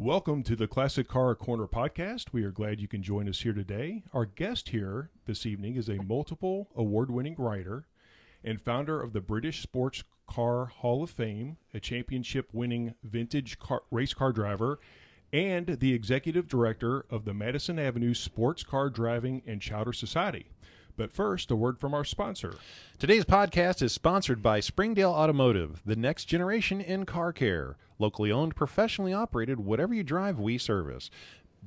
Welcome to the Classic Car Corner podcast. We are glad you can join us here today. Our guest here this evening is a multiple award winning writer and founder of the British Sports Car Hall of Fame, a championship winning vintage car, race car driver, and the executive director of the Madison Avenue Sports Car Driving and Chowder Society. But first, a word from our sponsor. Today's podcast is sponsored by Springdale Automotive, the next generation in car care. Locally owned, professionally operated, whatever you drive, we service.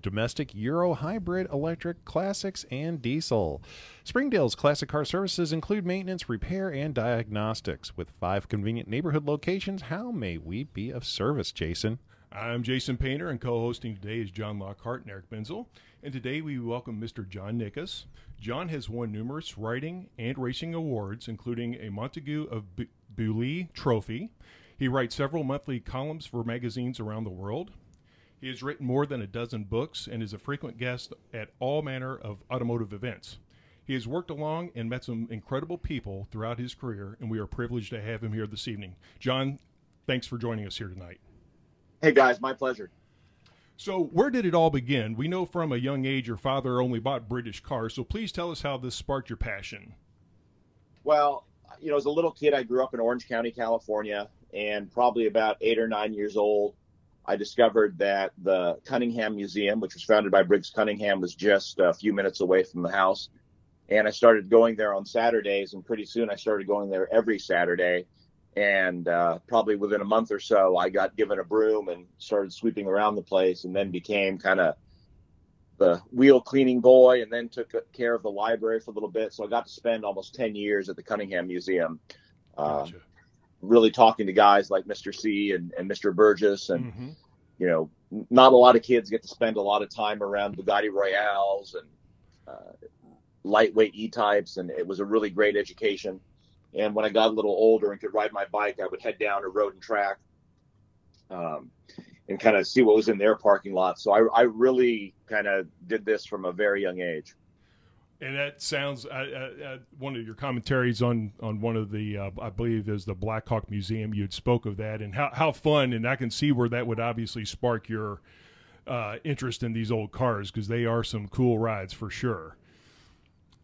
Domestic, Euro, hybrid, electric, classics, and diesel. Springdale's classic car services include maintenance, repair, and diagnostics. With five convenient neighborhood locations, how may we be of service, Jason? I'm Jason Painter, and co hosting today is John Lockhart and Eric Benzel. And today we welcome Mr. John Nikas. John has won numerous writing and racing awards, including a Montagu of B- Trophy. He writes several monthly columns for magazines around the world. He has written more than a dozen books and is a frequent guest at all manner of automotive events. He has worked along and met some incredible people throughout his career, and we are privileged to have him here this evening. John, thanks for joining us here tonight. Hey guys, my pleasure. So, where did it all begin? We know from a young age your father only bought British cars, so please tell us how this sparked your passion. Well, you know, as a little kid, I grew up in Orange County, California, and probably about eight or nine years old, I discovered that the Cunningham Museum, which was founded by Briggs Cunningham, was just a few minutes away from the house. And I started going there on Saturdays, and pretty soon I started going there every Saturday and uh, probably within a month or so, I got given a broom and started sweeping around the place, and then became kind of the wheel cleaning boy, and then took care of the library for a little bit. So I got to spend almost ten years at the Cunningham Museum, uh, gotcha. really talking to guys like Mr. C and, and Mr. Burgess, and mm-hmm. you know, not a lot of kids get to spend a lot of time around Bugatti Royales and uh, lightweight E types, and it was a really great education. And when I got a little older and could ride my bike, I would head down to road and track um, and kind of see what was in their parking lot. So I, I really kind of did this from a very young age. And that sounds uh, uh, one of your commentaries on on one of the uh, I believe is the Blackhawk Museum. You had spoke of that and how how fun, and I can see where that would obviously spark your uh, interest in these old cars because they are some cool rides for sure.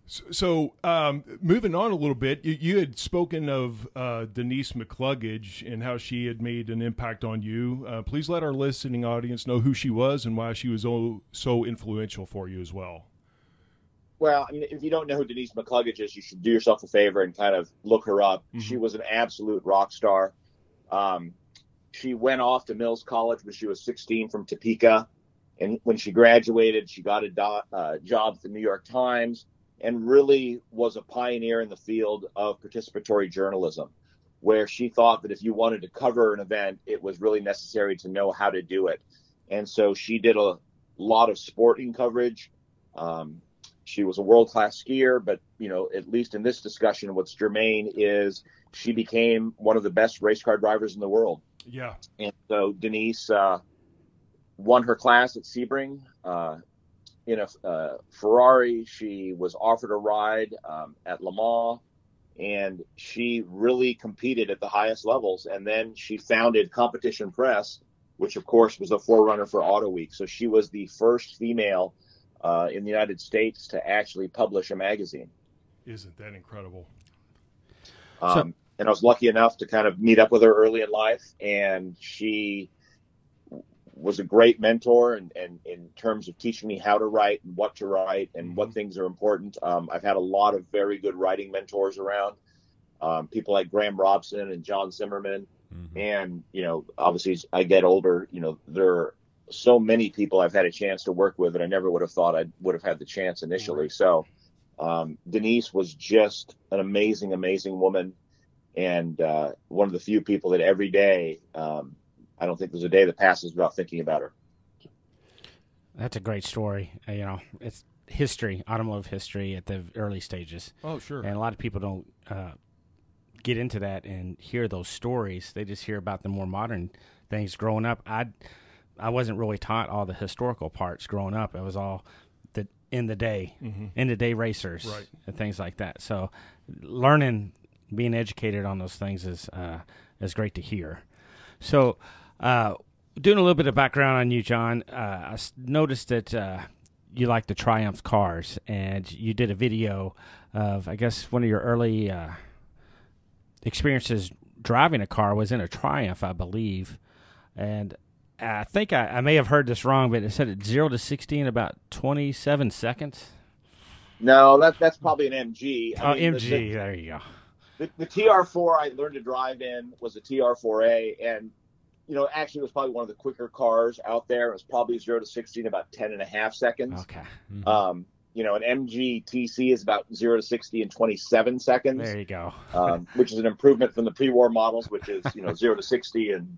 So, um, moving on a little bit, you, you had spoken of uh, Denise McCluggage and how she had made an impact on you. Uh, please let our listening audience know who she was and why she was so, so influential for you as well. Well, I mean, if you don't know who Denise McCluggage is, you should do yourself a favor and kind of look her up. Mm-hmm. She was an absolute rock star. Um, she went off to Mills College when she was 16 from Topeka. And when she graduated, she got a do- uh, job at the New York Times and really was a pioneer in the field of participatory journalism, where she thought that if you wanted to cover an event, it was really necessary to know how to do it. And so she did a lot of sporting coverage. Um, she was a world class skier, but you know, at least in this discussion, what's germane is she became one of the best race car drivers in the world. Yeah. And so Denise uh, won her class at Sebring. Uh, in a uh, Ferrari. She was offered a ride um, at Le Mans, and she really competed at the highest levels. And then she founded Competition Press, which of course was a forerunner for Auto Week. So she was the first female uh, in the United States to actually publish a magazine. Isn't that incredible? Um, so- and I was lucky enough to kind of meet up with her early in life, and she was a great mentor and, and in terms of teaching me how to write and what to write and what mm-hmm. things are important. Um, I've had a lot of very good writing mentors around, um, people like Graham Robson and John Zimmerman. Mm-hmm. And, you know, obviously as I get older, you know, there are so many people I've had a chance to work with that I never would have thought I would have had the chance initially. Right. So, um, Denise was just an amazing, amazing woman. And, uh, one of the few people that every day, um, I don't think there's a day that passes without thinking about her. That's a great story. Uh, you know, it's history, automotive history at the early stages. Oh, sure. And a lot of people don't uh, get into that and hear those stories. They just hear about the more modern things. Growing up, I I wasn't really taught all the historical parts growing up. It was all the in the day, mm-hmm. in the day racers, right. and things like that. So, learning, being educated on those things is uh, is great to hear. So uh, doing a little bit of background on you, John, uh, I noticed that uh, you like the Triumph cars, and you did a video of, I guess, one of your early uh, experiences driving a car was in a Triumph, I believe, and I think I, I may have heard this wrong, but it said it zero to sixty in about twenty-seven seconds. No, that that's probably an MG. I oh, mean, MG, the- there you go. the, the TR4 I learned to drive in was a TR4A, and you know, actually, it was probably one of the quicker cars out there. It was probably zero to sixty in about ten and a half seconds. Okay, Um, you know, an MG TC is about zero to sixty in twenty-seven seconds, there you go. um, which is an improvement from the pre-war models, which is you know zero to sixty in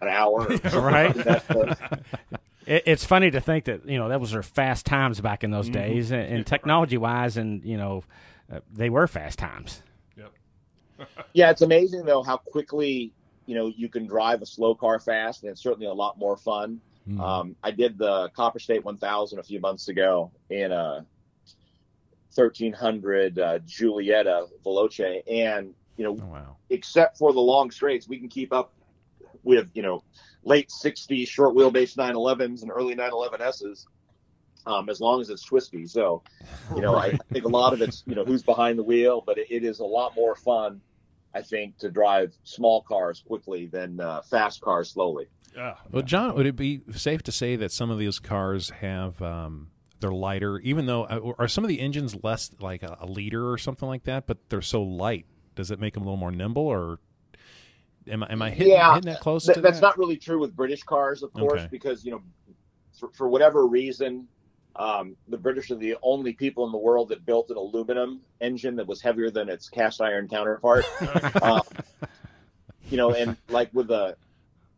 an hour. Right. like that. So, It, it's funny to think that you know that was their fast times back in those days, and, and technology wise, and you know, uh, they were fast times. Yep. yeah, it's amazing though how quickly you know you can drive a slow car fast, and it's certainly a lot more fun. Mhm. Um, I did the Copper State 1000 a few months ago in a 1300 uh, Giulietta Veloce, and you know, oh, wow. except for the long straights, we can keep up with you know late 60s short wheelbase 911s and early 911s. Um, as long as it's twisty, so you know, I, I think a lot of it's you know who's behind the wheel, but it, it is a lot more fun, I think, to drive small cars quickly than uh, fast cars slowly. Yeah. Well, John, would it be safe to say that some of these cars have um, they're lighter, even though uh, are some of the engines less like a, a liter or something like that, but they're so light? Does it make them a little more nimble, or am I am I hitting, Yeah, hitting that close Th- to that's that? not really true with British cars, of course, Okay. because you know, for, for whatever reason, um, the British are the only people in the world that built an aluminum engine that was heavier than its cast iron counterpart. um, you know, and like with the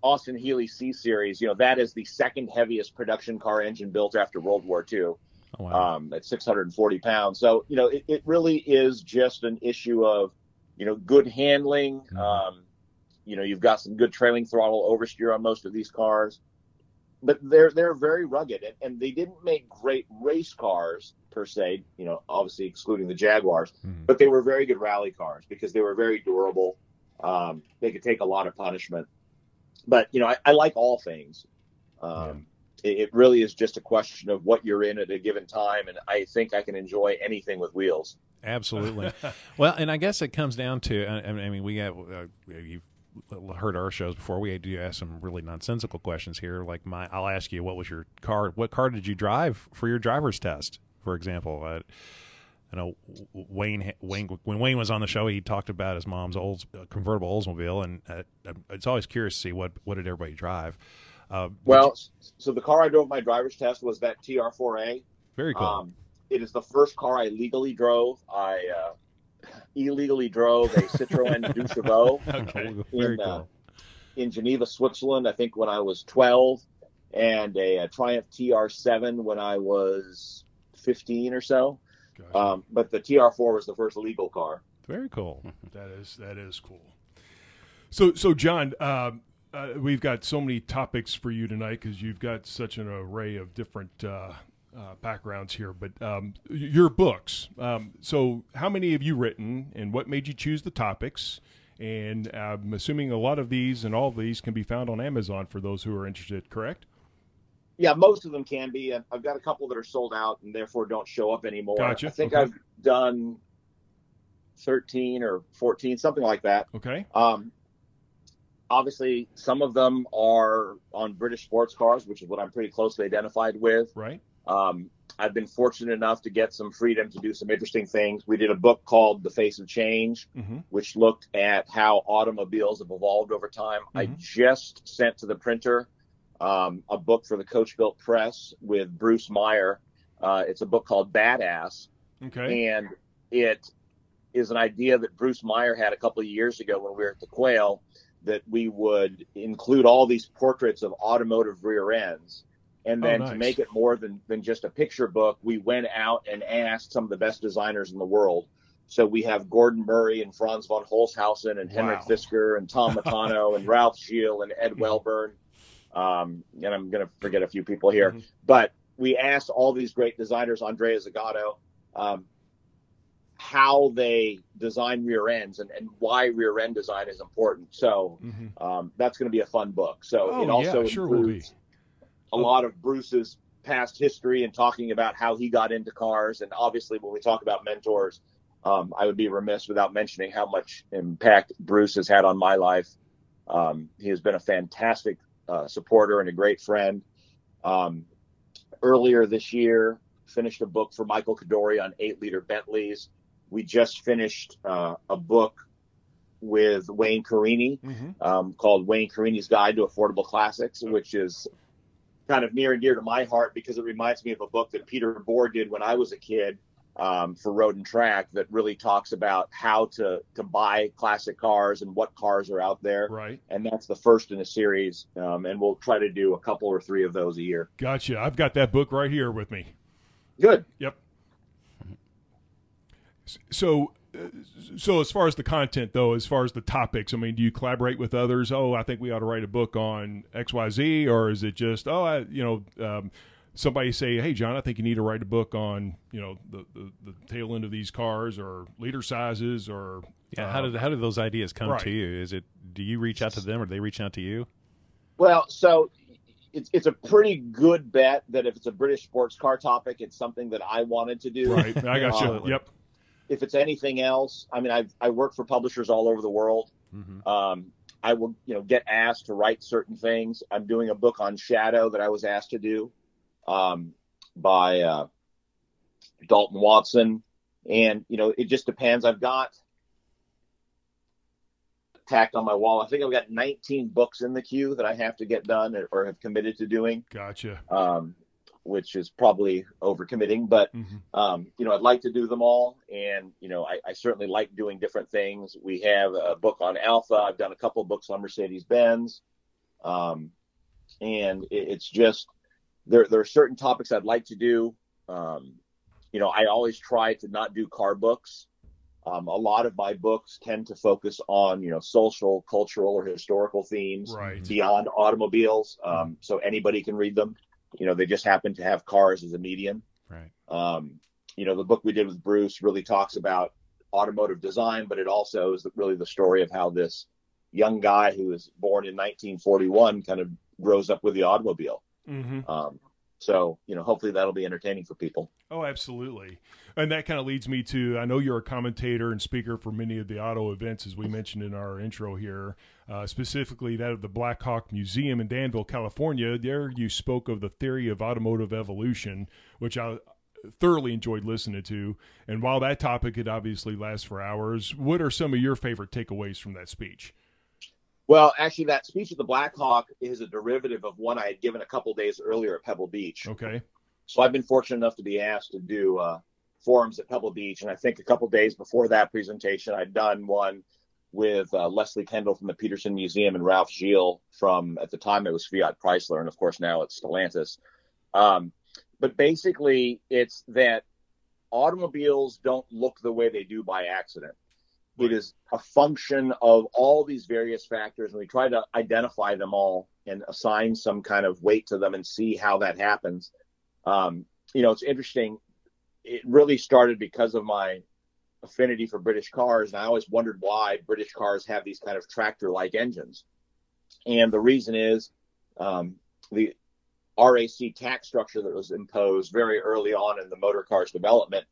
Austin Healey C series, you know, that is the second heaviest production car engine built after World War II Oh, wow. um, at 640 pounds. So, you know, it, it really is just an issue of, you know, good handling. Mhm. Um, you know, you've got some good trailing throttle oversteer on most of these cars, but they're they're very rugged, and, and they didn't make great race cars per se. You know, obviously excluding the Jaguars, Mhm. but they were very good rally cars because they were very durable. Um, they could take a lot of punishment, but you know, I, I like all things. Um, it, it really is just a question of what you're in at a given time, and I think I can enjoy anything with wheels. Absolutely. well, and I guess it comes down to I, I mean, we have uh, you've heard our shows before. We do ask some really nonsensical questions here. Like my, I'll ask you, what was your car? What car did you drive for your driver's test? For example, uh, I know Wayne. Wayne when Wayne was on the show, he talked about his mom's old uh, convertible Oldsmobile, and uh, it's always curious to see what what did everybody drive. Uh, Well, you- so the car I drove my driver's test was that TR4A. very cool. Um, it is the first car I legally drove. I uh, illegally drove a Citroën Deux Chevaux Okay. very in, uh, cool. in Geneva, Switzerland. I think when I was 12, and a, a Triumph TR7 when I was 15 or so. Gotcha. Um, but the TR4 was the first legal car. very cool. That is that is cool. So so John, um, uh, we've got so many topics for you tonight because you've got such an array of different uh, uh, backgrounds here. But um, your books. Um, so how many have you written, and what made you choose the topics? And I'm assuming a lot of these and all of these can be found on Amazon for those who are interested. Correct? Yeah, most of them can be. I've got a couple that are sold out and therefore don't show up anymore. Gotcha. I think Okay. I've done 13 or 14, something like that. Okay. Um, obviously, some of them are on British sports cars, which is what I'm pretty closely identified with. Right. Um, I've been fortunate enough to get some freedom to do some interesting things. We did a book called The Face of Change, Mm-hmm. which looked at how automobiles have evolved over time. I Mhm. just sent to the printer um, a book for the Coach Built Press with Bruce Meyer. Uh, it's a book called Badass, Okay. and it is an idea that Bruce Meyer had a couple of years ago when we were at the Quail that we would include all these portraits of automotive rear ends. And Oh, then nice. to make it more than, than just a picture book, we went out and asked some of the best designers in the world. So we have Gordon Murray and Franz von Holzhausen and Henrik Wow. Fisker and Tom Matano and Ralph Gilles and Ed Welburn. Um, and I'm going to forget a few people here, Mhm. but we asked all these great designers, Andrea Zagato, um, how they design rear ends and, and why rear end design is important. So Mhm. um, that's going to be a fun book. So Oh, it also yeah, sure will be. includes a lot of Bruce's past history and talking about how he got into cars. And obviously, when we talk about mentors, um, I would be remiss without mentioning how much impact Bruce has had on my life. Um, he has been a fantastic uh, supporter and a great friend. Um, earlier this year, finished a book for Michael Kadoorie on eight liter Bentleys. We just finished uh, a book with Wayne Carini Mhm. um, called Wayne Carini's Guide to Affordable Classics, which is kind of near and dear to my heart because it reminds me of a book that Peter Bohr did when I was a kid um, for Road and Track that really talks about how to to buy classic cars and what cars are out there. Right. And that's the first in a series, um, and we'll try to do a couple or three of those a year. Gotcha. I've got that book right here with me. Good. Yep. So, so as far as the content, though, as far as the topics, I mean, do you collaborate with others? Oh, I think we ought to write a book on X, Y, Z, or is it just oh, I, you know, um, somebody say, hey, John, I think you need to write a book on you know the the, the tail end of these cars or liter sizes or Yeah, uh, how did how did those ideas come right. to you? Is it do you reach out to them or do they reach out to you? Well, so it's it's a pretty good bet that if it's a British sports car topic, it's something that I wanted to do. right? I got you. Yep. If it's anything else, I mean, I I work for publishers all over the world. Mm-hmm. Um, I will, you know, get asked to write certain things. I'm doing a book on Shadow that I was asked to do um, by uh, Dalton Watson, and you know, it just depends. I've got tacked on my wall. I think I've got 19 books in the queue that I have to get done or, or have committed to doing, Gotcha. um, which is probably overcommitting, but Mhm. um, you know, I'd like to do them all, and you know, I, I certainly like doing different things. We have a book on Alfa. I've done a couple of books on Mercedes Benz, um, and it, it's just there. There are certain topics I'd like to do. Um, you know, I always try to not do car books. Um, a lot of my books tend to focus on you know social, cultural, or historical themes Right. beyond automobiles, um, so anybody can read them. You know, they just happen to have cars as a medium. Right. Um, you know, the book we did with Bruce really talks about automotive design, but it also is really the story of how this young guy who was born in 1941 kind of grows up with the automobile. Mm-hmm. Um, so, you know, hopefully that'll be entertaining for people. Oh, absolutely. And that kind of leads me to I know you're a commentator and speaker for many of the auto events, as we mentioned in our intro here, uh, specifically that of the Blackhawk Museum in Danville, California. There you spoke of the theory of automotive evolution, which I thoroughly enjoyed listening to. And while that topic could obviously last for hours, what are some of your favorite takeaways from that speech? Well, actually, that speech at the Blackhawk is a derivative of one I had given a couple days earlier at Pebble Beach. Okay. So I've been fortunate enough to be asked to do uh, forums at Pebble Beach, and I think a couple days before that presentation, I'd done one with uh, Leslie Kendall from the Petersen Museum and Ralph Gilles from at the time it was Fiat Chrysler, and of course now it's Stellantis. Um, but basically, it's that automobiles don't look the way they do by accident. It is a function of all these various factors, and we try to identify them all and assign some kind of weight to them and see how that happens. Um, you know, it's interesting. It really started because of my affinity for British cars, and I always wondered why British cars have these kind of tractor-like engines. And the reason is um, the RAC tax structure that was imposed very early on in the motor cars development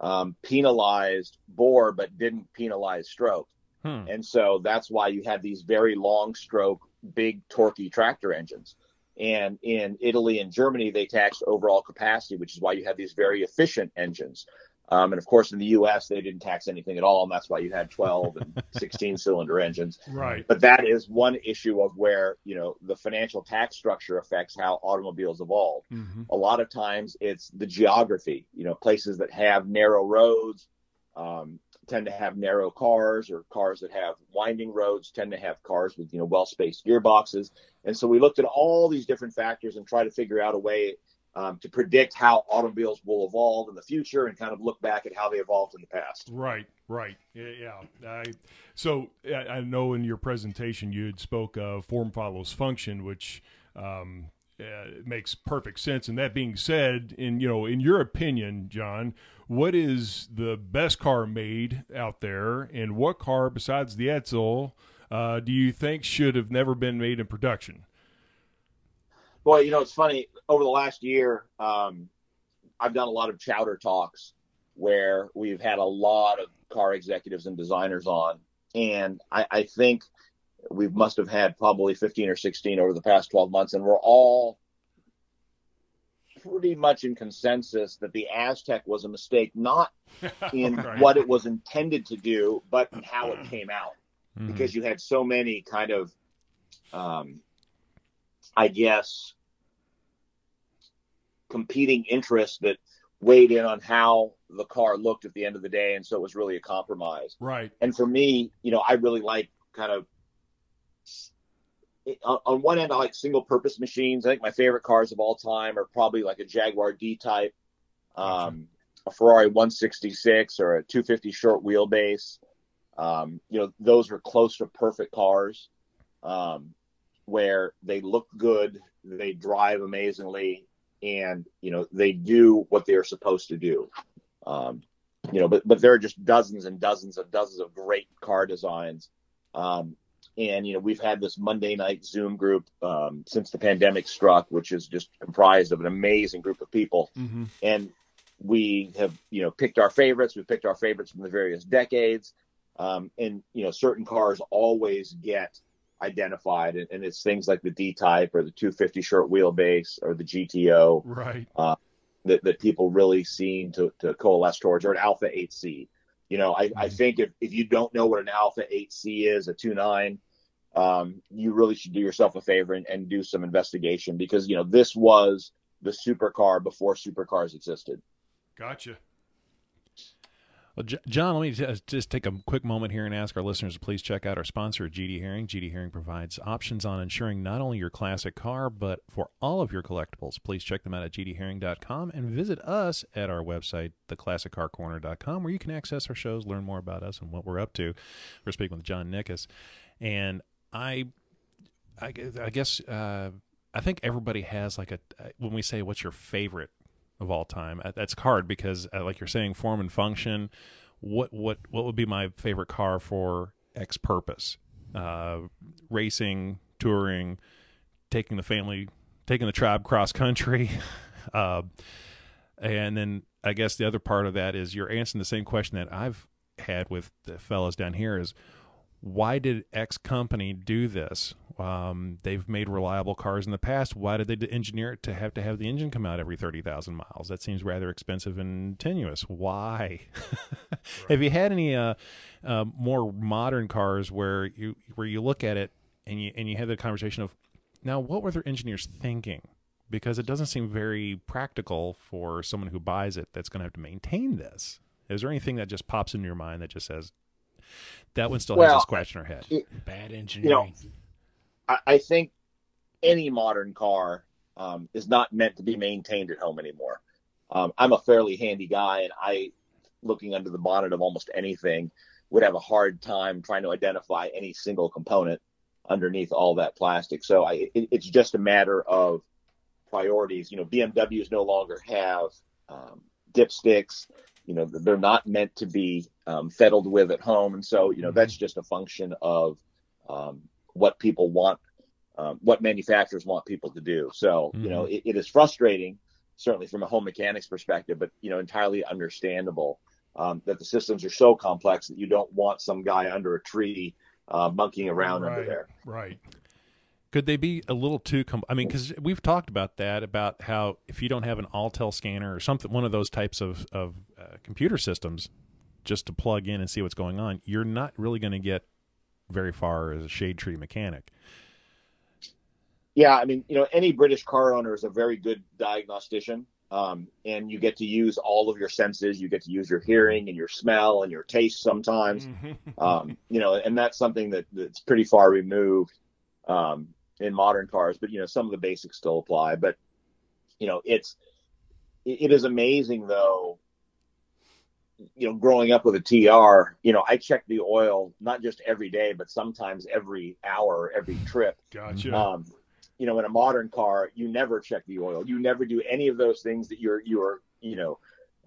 um, penalized bore but didn't penalize stroke. Hmm. And so that's why you had these very long stroke, big torquey tractor engines. And in Italy and Germany, they taxed overall capacity, which is why you had these very efficient engines. Um, and of course, in the U.S., they didn't tax anything at all, and that's why you had 12 and 16 cylinder engines. Right. But that is one issue of where you know the financial tax structure affects how automobiles evolve. Mm-hmm. A lot of times, it's the geography. You know, places that have narrow roads um, tend to have narrow cars, or cars that have winding roads tend to have cars with you know well spaced gearboxes. And so we looked at all these different factors and tried to figure out a way um, to predict how automobiles will evolve in the future and kind of look back at how they evolved in the past. Right, right, yeah. I, so I I know in your presentation you had spoke of form follows function, which um, uh, makes perfect sense. And that being said, in you know, in your opinion, John, what is the best car made out there, and what car besides the Edsel uh, do you think should have never been made in production? Boy, you know, it's funny. Over the last year, um, I've done a lot of chowder talks where we've had a lot of car executives and designers on, and I, I think we must have had probably 15 or 16 over the past 12 months, and we're all pretty much in consensus that the Aztek was a mistake, not in Right. what it was intended to do, but in how it came out. Mhm. Because you had so many kind of, um, I guess, competing interests that weighed in on how the car looked at the end of the day, and so it was really a compromise Right. and for me, you know, I really like kind of on, on one end, I like single purpose machines. I think my favorite cars of all time are probably like a Jaguar D Type, um, a Ferrari 166, or a 250 short wheelbase. Um, you know, those are close to perfect cars um, where they look good, they drive amazingly, and you know they do what they are supposed to do. Um, you know, but but there are just dozens and dozens and dozens of great car designs. Um, and you know, we've had this Monday night Zoom group um, since the pandemic struck, which is just comprised of an amazing group of people. Mm-hmm. And we have you know picked our favorites. We've picked our favorites from the various decades. Um, and you know, certain cars always get identified, and, and it's things like the D Type or the 250 short wheelbase or the GTO Right. that, that people really seem to, to coalesce towards, or an Alfa 8C. You know, I, I Mhm. think if, if you don't know what an Alfa 8C is, a 2.9, um, you really should do yourself a favor and, and do some investigation because, you know, this was the supercar before supercars existed. Gotcha. Well, John, let me just, just take a quick moment here and ask our listeners to please check out our sponsor, GD Hearing. GD Hearing provides options on insuring not only your classic car, but for all of your collectibles. Please check them out at gdhearing.com and visit us at our website, theclassiccarcorner.com, where you can access our shows, learn more about us and what we're up to. We're speaking with John Nikas. And I, I, I guess, uh, I think everybody has like a, when we say what's your favorite of all time. That's hard because, uh, like you're saying, form and function. What what what would be my favorite car for X purpose? Uh, racing, touring, taking the family, taking the tribe cross country, uh, and then I guess the other part of that is you're answering the same question that I've had with the fellows down here is why did X company do this? Um, they've made reliable cars in the past. Why did they engineer it to have to have the engine come out every 30,000 miles? That seems rather expensive and tenuous. Why? have you had any uh, uh, more modern cars where you where you look at it and you and you have the conversation of now what were their engineers thinking? Because it doesn't seem very practical for someone who buys it that's going to have to maintain this. Is there anything that just pops into your mind that just says that one still has Well, a scratch in her head? Bad engineering. You I, I think any modern car um, is not meant to be maintained at home anymore. Um, I'm a fairly handy guy, and I, looking under the bonnet of almost anything, would have a hard time trying to identify any single component underneath all that plastic. So I, it, it's just a matter of priorities. You know, BMWs no longer have um, dipsticks. You know, they're not meant to be um, fiddled with at home, and so you know that's just a function of um, what people want, um, what manufacturers want people to do. So, you know, it, it is frustrating, certainly from a home mechanics perspective, but, you know, entirely understandable um, that the systems are so complex that you don't want some guy under a tree uh, monkeying around under there. Right. Could they be a little too? Com- I mean, because we've talked about that about how if you don't have an Autel scanner or something, one of those types of of uh, computer systems, just to plug in and see what's going on, you're not really going to get very far as a shade tree mechanic. Yeah, I mean, you know, any British car owner is a very good diagnostician. Um, and you get to use all of your senses. You get to use your hearing and your smell and your taste sometimes. um, you know, and that's something that, that's pretty far removed um, in modern cars. But you know, some of the basics still apply. But you know, it's it, is amazing though. You know, growing up with a TR, you know, I check the oil not just every day, but sometimes every hour, every trip. Gotcha. Um, you know, in a modern car, you never check the oil. You never do any of those things that you're you're you know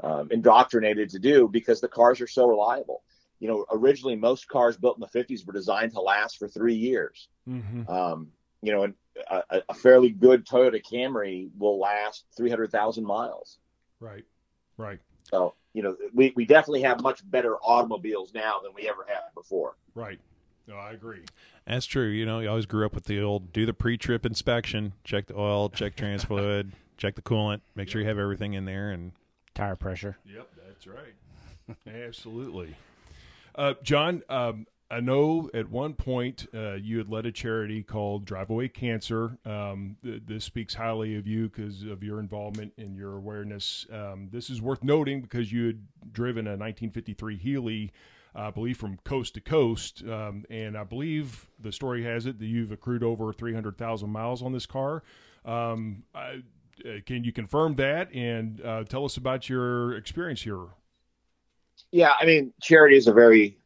um, indoctrinated to do because the cars are so reliable. You know, originally most cars built in the 50s were designed to last for three years. Mm-hmm. Um, you know, and a, a fairly good Toyota Camry will last 300,000 miles. Right, right, So, you know, we, we definitely have much better automobiles now than we ever had before. right. No, I agree. That's true. You know, you always grew up with the old do the pre-trip inspection, check the oil, check trans fluid, check the coolant, make sure you have everything in there, and Tire pressure. Yep, that's right. Absolutely. Uh, John, um, I know at one point uh, you had led a charity called Drive Away Cancer. Um, th- this speaks highly of you because of your involvement and your awareness. Um, this is worth noting because you had driven a 1953 Healey, I believe, from coast to coast. Um, and I believe the story has it that you've accrued over 300,000 miles on this car. Um, I, uh, can you confirm that and uh, tell us about your experience here? Yeah, I mean, charity is a very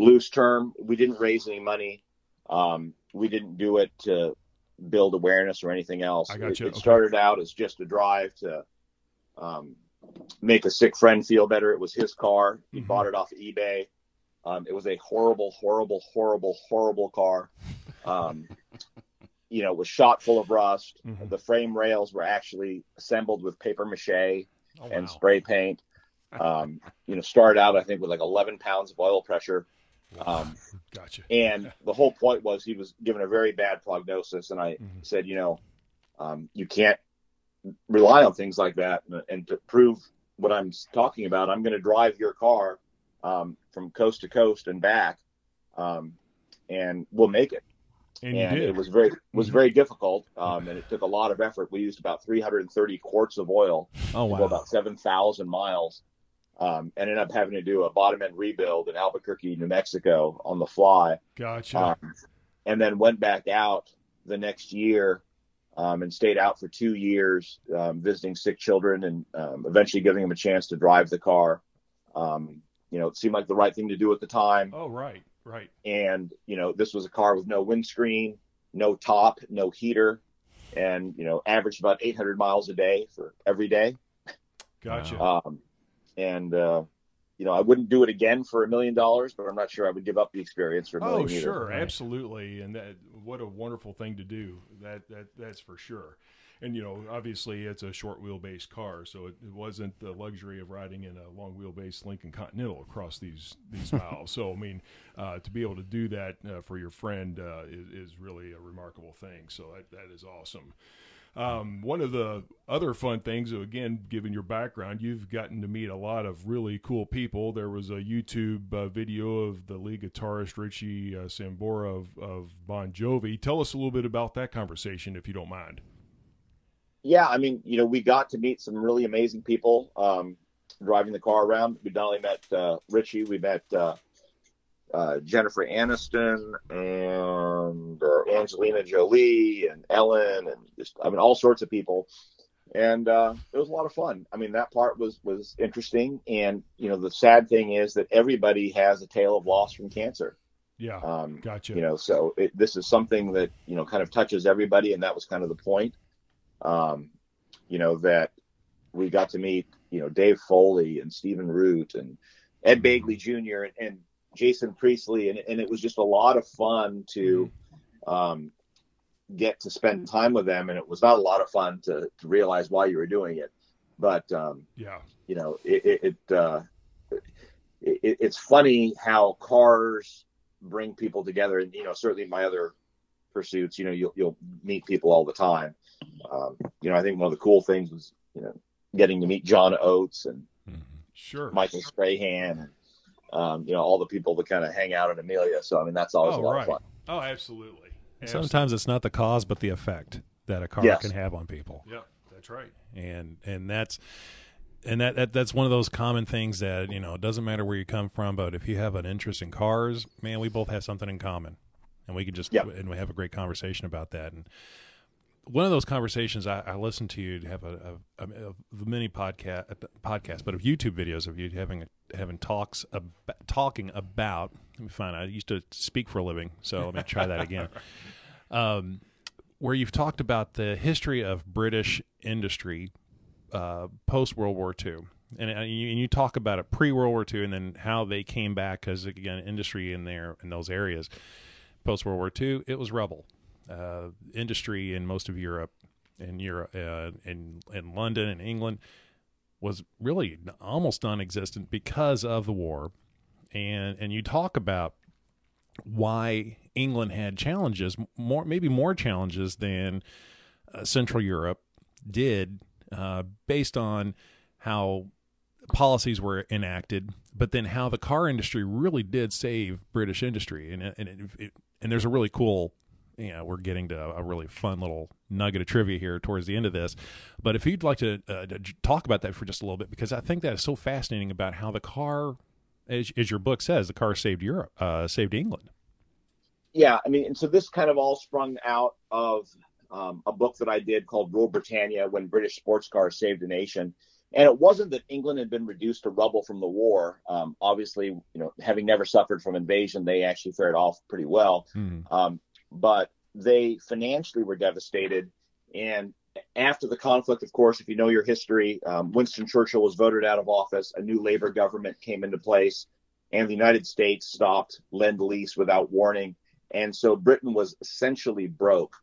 loose term. We didn't raise any money. Um, we didn't do it to build awareness or anything else. I gotcha. It, it Okay. started out as just a drive to um, make a sick friend feel better. It was his car. He Mhm. bought it off eBay. Um, it was a horrible, horrible, horrible, horrible car. Um, you know, it was shot full of rust. Mhm. The frame rails were actually assembled with paper mache oh, and wow. spray paint. Um, you know, started out I think with like 11 pounds of oil pressure. Um, Gotcha. and the whole point was he was given a very bad prognosis, and I Mhm. said, you know, um, you can't rely on things like that. And, and to prove what I'm talking about, I'm going to drive your car um, from coast to coast and back, um, and we'll make it. And and it was very was Mhm. very difficult, um, and it took a lot of effort. We used about 330 quarts of oil Oh wow. about 7,000 miles. Um, ended up having to do a bottom end rebuild in Albuquerque, New Mexico on the fly. gotcha. Um, and then went back out the next year um, and stayed out for two years um, visiting sick children and um, eventually giving them a chance to drive the car. Um, you know, it seemed like the right thing to do at the time. oh, right, right. And, you know, this was a car with no windscreen, no top, no heater, and, you know, averaged about 800 miles a day for every day. Gotcha. Um, and, uh, you know, I wouldn't do it again for a million dollars, but I'm not sure I would give up the experience for a million Oh, either. sure, Right. absolutely, and that what a wonderful thing to do. That that that's for sure. And you know, obviously, it's a short wheelbase car, so it, it wasn't the luxury of riding in a long wheelbase Lincoln Continental across these these miles. So, I mean, uh, to be able to do that uh, for your friend uh, is, is really a remarkable thing. So that that is awesome. Um, one of the other fun things, again, given your background, you've gotten to meet a lot of really cool people. There was a YouTube uh, video of the lead guitarist Richie uh, Sambora of, of Bon Jovi. Tell us a little bit about that conversation, if you don't mind. yeah, I mean, you know, we got to meet some really amazing people um, driving the car around. We not only met uh, Richie, we met uh, Jennifer Aniston and uh, Angelina Jolie and Ellen and just, I mean, all sorts of people. And uh, it was a lot of fun. I mean, that part was was interesting. And you know, the sad thing is that everybody has a tale of loss from cancer. Yeah, Um, gotcha. you know so it, this is something that you know kind of touches everybody and that was kind of the point um you know that we got to meet you know dave foley and stephen root and ed begley jr and, and jason priestley and, and it was just a lot of fun to um get to spend time with them and it was not a lot of fun to, to realize why you were doing it but um yeah, you know, it, it, uh, it, it's funny how cars bring people together. And, you know, certainly my other pursuits, you know, you'll, you'll meet people all the time. Um, you know, I think one of the cool things was, you know, getting to meet John Oates and sure. Michael Strahan and, um, you know, all the people that kind of hang out in Amelia. So, I mean, that's always Oh, a lot right. of fun. Oh, absolutely. Sometimes it's not the cause, but the effect that a car Yes. can have on people. Yeah, that's right. and and that's and that, that that's one of those common things that you know it doesn't matter where you come from but if you have an interest in cars man we both have something in common and we can just Yep. and we have a great conversation about that and one of those conversations I, I listened to you have a, a, a, a mini podcast podcast but of YouTube videos of you having having talks about, talking about let me find I used to speak for a living so let me try that again um where you've talked about the history of British industry uh, post World War II. And, and, you, and you talk about it pre World War II, and then how they came back because again, industry in there in those areas. Post World War II, it was rubble. Uh, industry in most of Europe, in Europe, uh, in in London and England, was really almost non-existent because of the war. And and you talk about why England had challenges, more maybe more challenges than uh, Central Europe did, uh, based on how policies were enacted, but then how the car industry really did save British industry, and and it, it, and there's a really cool. You know, we're getting to a really fun little nugget of trivia here towards the end of this. But if you'd like to, uh, to talk about that for just a little bit, because I think that is so fascinating about how the car, as, as your book says, the car saved Europe, uh, saved England yeah, I mean, and so this kind of all sprung out of um, a book that I did called Rule Britannia When British Sports Cars Saved a Nation. And it wasn't that England had been reduced to rubble from the war. Um, obviously, you know, having never suffered from invasion, they actually fared off pretty well. Hmm. Um, but they financially were devastated. And after the conflict, of course, if you know your history, um, Winston Churchill was voted out of office. A new labor government came into place, and the United States stopped lend lease without warning. And so Britain was essentially broke.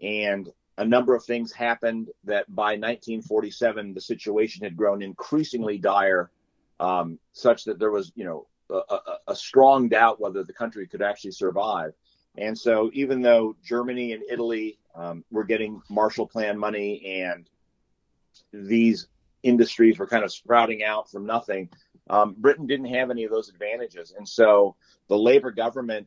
And a number of things happened that by 1947, the situation had grown increasingly dire, um, such that there was, you know, a, a, a, strong doubt whether the country could actually survive. And so, even though Germany and Italy um, were getting Marshall Plan money and these industries were kind of sprouting out from nothing, um, Britain didn't have any of those advantages. And so, the Labour government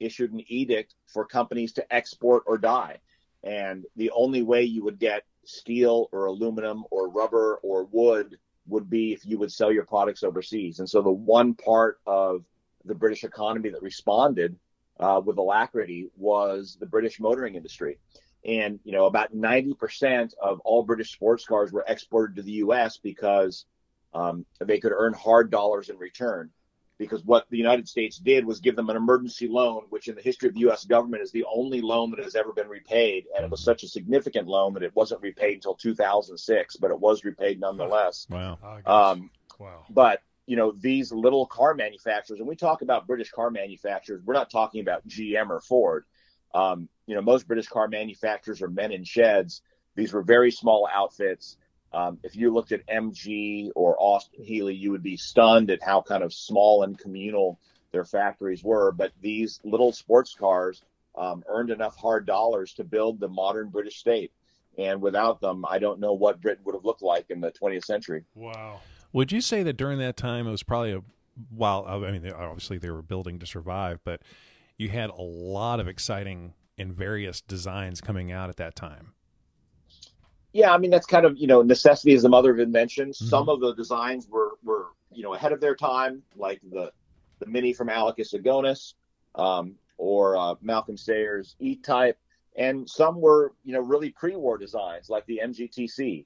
issued an edict for companies to export or die. And the only way you would get steel or aluminum or rubber or wood would be if you would sell your products overseas. And so the one part of the British economy that responded uh, with alacrity was the British motoring industry. And, you know, about 90% of all British sports cars were exported to the U.S. because um, they could earn hard dollars in return because what the United States did was give them an emergency loan, which in the history of the U.S. government is the only loan that has ever been repaid. And it was such a significant loan that it wasn't repaid until 2006, but it was repaid nonetheless. Wow. Um, wow. But, you know, these little car manufacturers, and we talk about British car manufacturers, we're not talking about GM or Ford. Um, you know, most British car manufacturers are men in sheds. These were very small outfits um, if you looked at MG or Austin Healey, you would be stunned at how kind of small and communal their factories were. But these little sports cars um, earned enough hard dollars to build the modern British state. And without them, I don't know what Britain would have looked like in the 20th century. Wow. Would you say that during that time it was probably a while? I mean, obviously they were building to survive, but you had a lot of exciting and various designs coming out at that time yeah, I mean that's kind of you know necessity is the mother of invention. Mm-hmm. Some of the designs were were you know ahead of their time, like the the Mini from Alec Issigonis, um, or uh, Malcolm Sayer's E-Type, and some were you know really pre-war designs like the MGTC.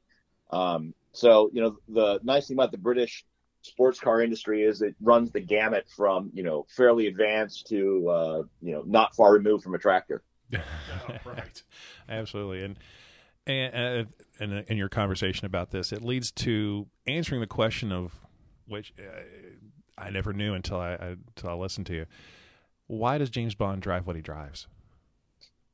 Um, so you know the nice thing about the British sports car industry is it runs the gamut from you know fairly advanced to uh, you know not far removed from a tractor. right, absolutely, and and, and in your conversation about this, it leads to answering the question of which uh, I never knew until I, I until I listened to you. Why does James Bond drive what he drives?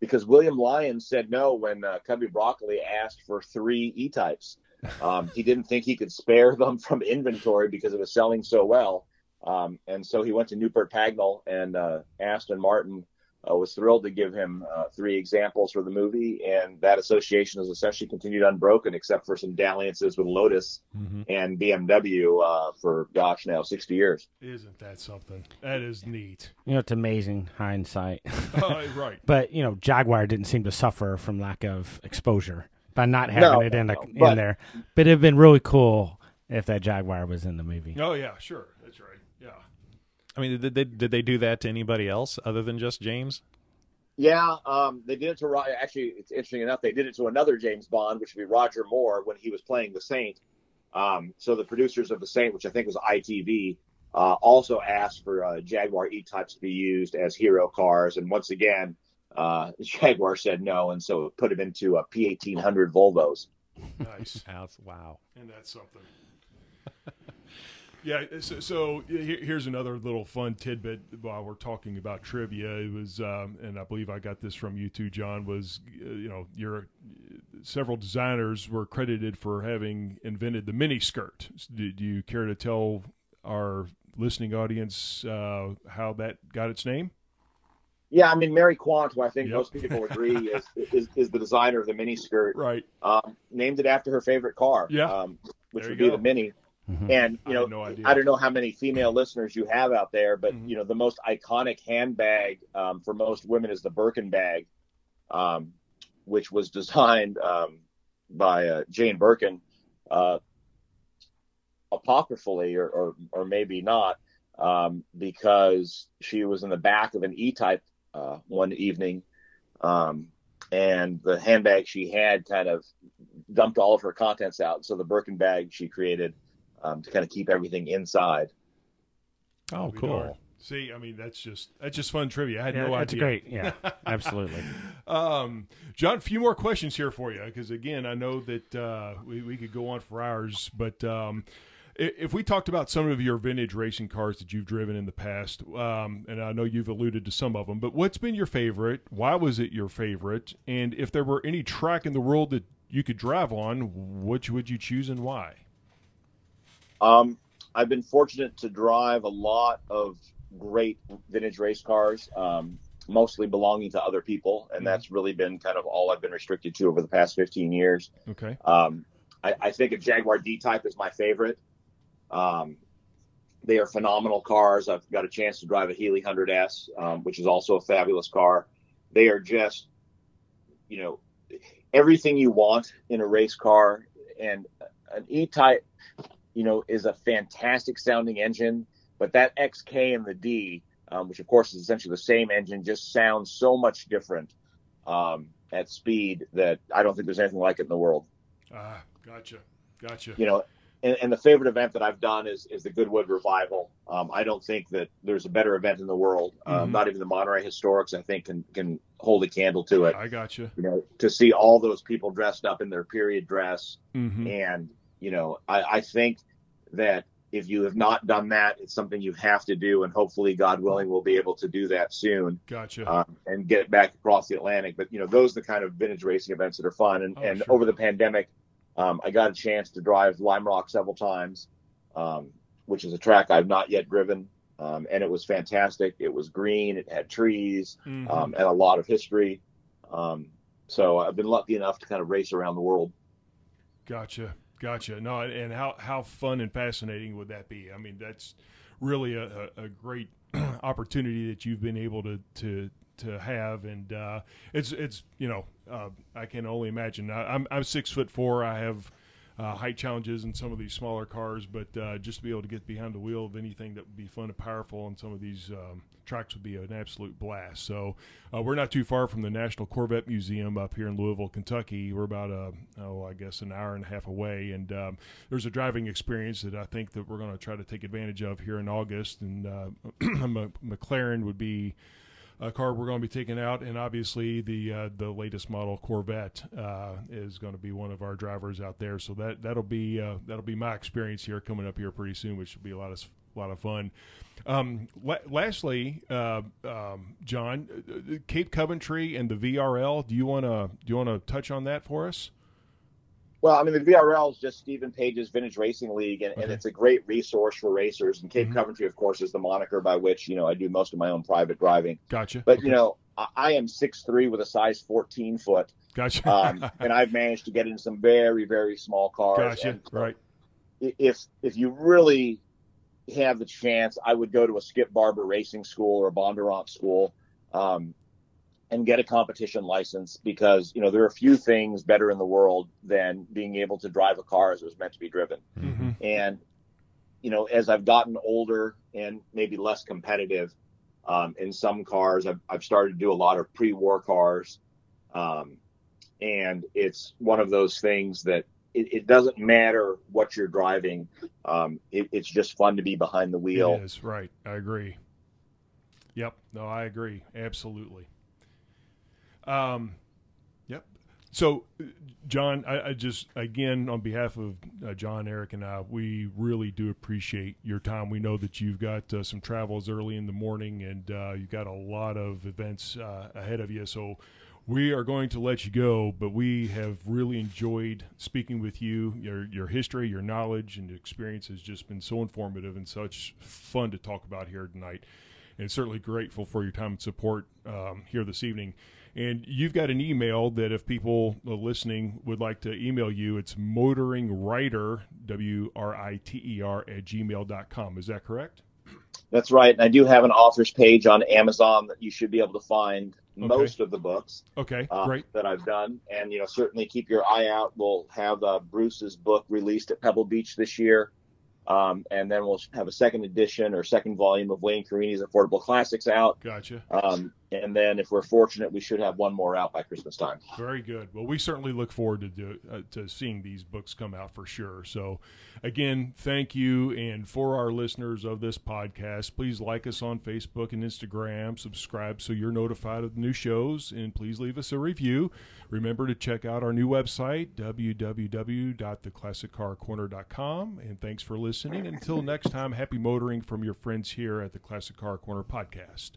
Because William Lyons said no when uh, Cubby Broccoli asked for three E types. Um, he didn't think he could spare them from inventory because it was selling so well. Um, and so he went to Newport Pagnell and uh, Aston Martin uh, was thrilled to give him uh, three examples for the movie, and that association has essentially continued unbroken, except for some dalliances with Lotus mm-hmm. and BMW uh, for gosh now sixty years. Isn't that something? That is neat. You know, it's amazing hindsight. uh, right. But you know, Jaguar didn't seem to suffer from lack of exposure by not having no, it in, no, in there. But it'd been really cool if that Jaguar was in the movie. Oh yeah, sure. That's right. Yeah. I mean, did they did they do that to anybody else other than just James? Yeah, um, they did it to actually. It's interesting enough. They did it to another James Bond, which would be Roger Moore when he was playing the Saint. Um, so the producers of the Saint, which I think was ITV, uh, also asked for uh, Jaguar E types to be used as hero cars. And once again, uh, Jaguar said no, and so it put him into a P1800 Volvos. Nice. That's wow. And that's something. yeah. So, so here's another little fun tidbit while we're talking about trivia. It was, um, and I believe I got this from you too, John. Was uh, you know your several designers were credited for having invented the mini skirt. Do, do you care to tell our listening audience uh, how that got its name? Yeah, I mean Mary Quant, who I think Yep. most people agree is, is is the designer of the mini skirt, Right. um, named it after her favorite car. Yeah. um, which There would be go. the Mini. Mhm. And you know, had no. I don't know how many female listeners you have out there, but Mhm. you know, the most iconic handbag um, for most women is the Birkin bag, um, which was designed um, by uh, Jane Birkin, uh, apocryphally, or, or or maybe not, um, because she was in the back of an E-Type uh, one evening, um, and the handbag she had kind of dumped all of her contents out. So the Birkin bag she created um, to kind of keep everything inside. Oh, We cool. darn. See, I mean, that's just that's just fun trivia. I had Yeah, no that's idea. great. Yeah, absolutely. Um, John, a few more questions here for you because again, I know that uh, we we could go on for hours, but um, i- if we talked about some of your vintage racing cars that you've driven in the past, um, and I know you've alluded to some of them, but what's been your favorite? Why was it your favorite? And if there were any track in the world that you could drive on, which would you choose and why? Um, I've been fortunate to drive a lot of great vintage race cars, um, mostly belonging to other people, and Mhm. that's really been kind of all I've been restricted to over the past 15 years. Okay, Um, I, I think a Jaguar D-Type is my favorite. Um, they are phenomenal cars. I've got a chance to drive a Healey 100S, um, which is also a fabulous car. They are just, you know, everything you want in a race car. And an E-Type, you know, is a fantastic sounding engine, but that XK and the D, um, which of course is essentially the same engine, just sounds so much different um, at speed that I don't think there's anything like it in the world ah, gotcha, gotcha. you know, and, and the favorite event that I've done is is the Goodwood Revival. Um, I don't think that there's a better event in the world. Um, Mhm. Not even the Monterey Historics, I think, can can hold a candle to it. I gotcha. You know, to see all those people dressed up in their period dress, hmm and you know, I, I think that if you have not done that, it's something you have to do, and hopefully, God willing, we'll be able to do that soon Gotcha. um, and get back across the Atlantic. But you know, those are the kind of vintage racing events that are fun. And, Oh, and sure. over the pandemic, um, I got a chance to drive Lime Rock several times, um, which is a track I've not yet driven. Um, and it was fantastic. It was green. It had trees Mhm. um, and a lot of history. Um, so I've been lucky enough to kind of race around the world. Gotcha, gotcha. No, and how how fun and fascinating would that be? I mean, that's really a, a, a great opportunity that you've been able to to to have, and uh, it's it's you know uh, I can only imagine. I, I'm I'm six foot four. I have. Uh, height challenges in some of these smaller cars, but uh, just to be able to get behind the wheel of anything that would be fun and powerful on some of these um, tracks would be an absolute blast. So uh, we're not too far from the National Corvette Museum up here in Louisville, Kentucky. We're about a oh, I guess an hour and a half away, and um, there's a driving experience that I think that we're going to try to take advantage of here in August. And uh, McLaren would be a car we're going to be taking out, and obviously the uh, the latest model Corvette uh, is going to be one of our drivers out there. So that that'll be uh, that'll be my experience here coming up here pretty soon, which will be a lot of s- lot of fun. Um, la- lastly, uh, um, John, uh, Cape Coventry and the VRL. Do you want to do you want to touch on that for us? Well, I mean, the VRL is just Stephen Page's Vintage Racing League, and, and it's a great resource for racers. And Cape Mhm. Coventry, of course, is the moniker by which you know I do most of my own private driving. Gotcha. But Okay. you know, I, I am six three with a size 14 foot, gotcha. um, and I've managed to get in some very very small cars. gotcha. And Right. If if you really have the chance, I would go to a Skip Barber Racing School or a Bondurant School. Um, and get a competition license because you know there are few things better in the world than being able to drive a car as it was meant to be driven. hmm And, you know, as I've gotten older and maybe less competitive um, in some cars, I've, I've started to do a lot of pre war cars. Um, and it's one of those things that it, it doesn't matter what you're driving. Um, it, it's just fun to be behind the wheel. It is right. I agree. Yep. No, I agree. Absolutely. Um, yep. So, John, I, I, just again on behalf of uh, John, Eric, and I, we really do appreciate your time. We know that you've got uh, some travels early in the morning, and uh, you've got a lot of events uh, ahead of you. So, we are going to let you go, but we have really enjoyed speaking with you. Your your history, your knowledge, and experience has just been so informative and such fun to talk about here tonight. And certainly grateful for your time and support um, here this evening. And you've got an email that if people listening would like to email you, it's motoringwriter, W R I T E R, at gmail.com. Is that correct? That's right. And I do have an author's page on Amazon that you should be able to find okay. most of the books. Okay, uh, great. That I've done. And, you know, certainly keep your eye out. We'll have uh, Bruce's book released at Pebble Beach this year. Um, and then we'll have a second edition or second volume of Wayne Carini's Affordable Classics out. Gotcha. Um, and then, if we're fortunate, we should have one more out by Christmas time. Very good. Well, we certainly look forward to do, uh, to seeing these books come out for sure. So, again, thank you. And for our listeners of this podcast, please like us on Facebook and Instagram. Subscribe so you're notified of new shows, and please leave us a review. Remember to check out our new website, www.theclassiccarcorner.com. And thanks for listening. Until next time, happy motoring from your friends here at the Classic Car Corner podcast.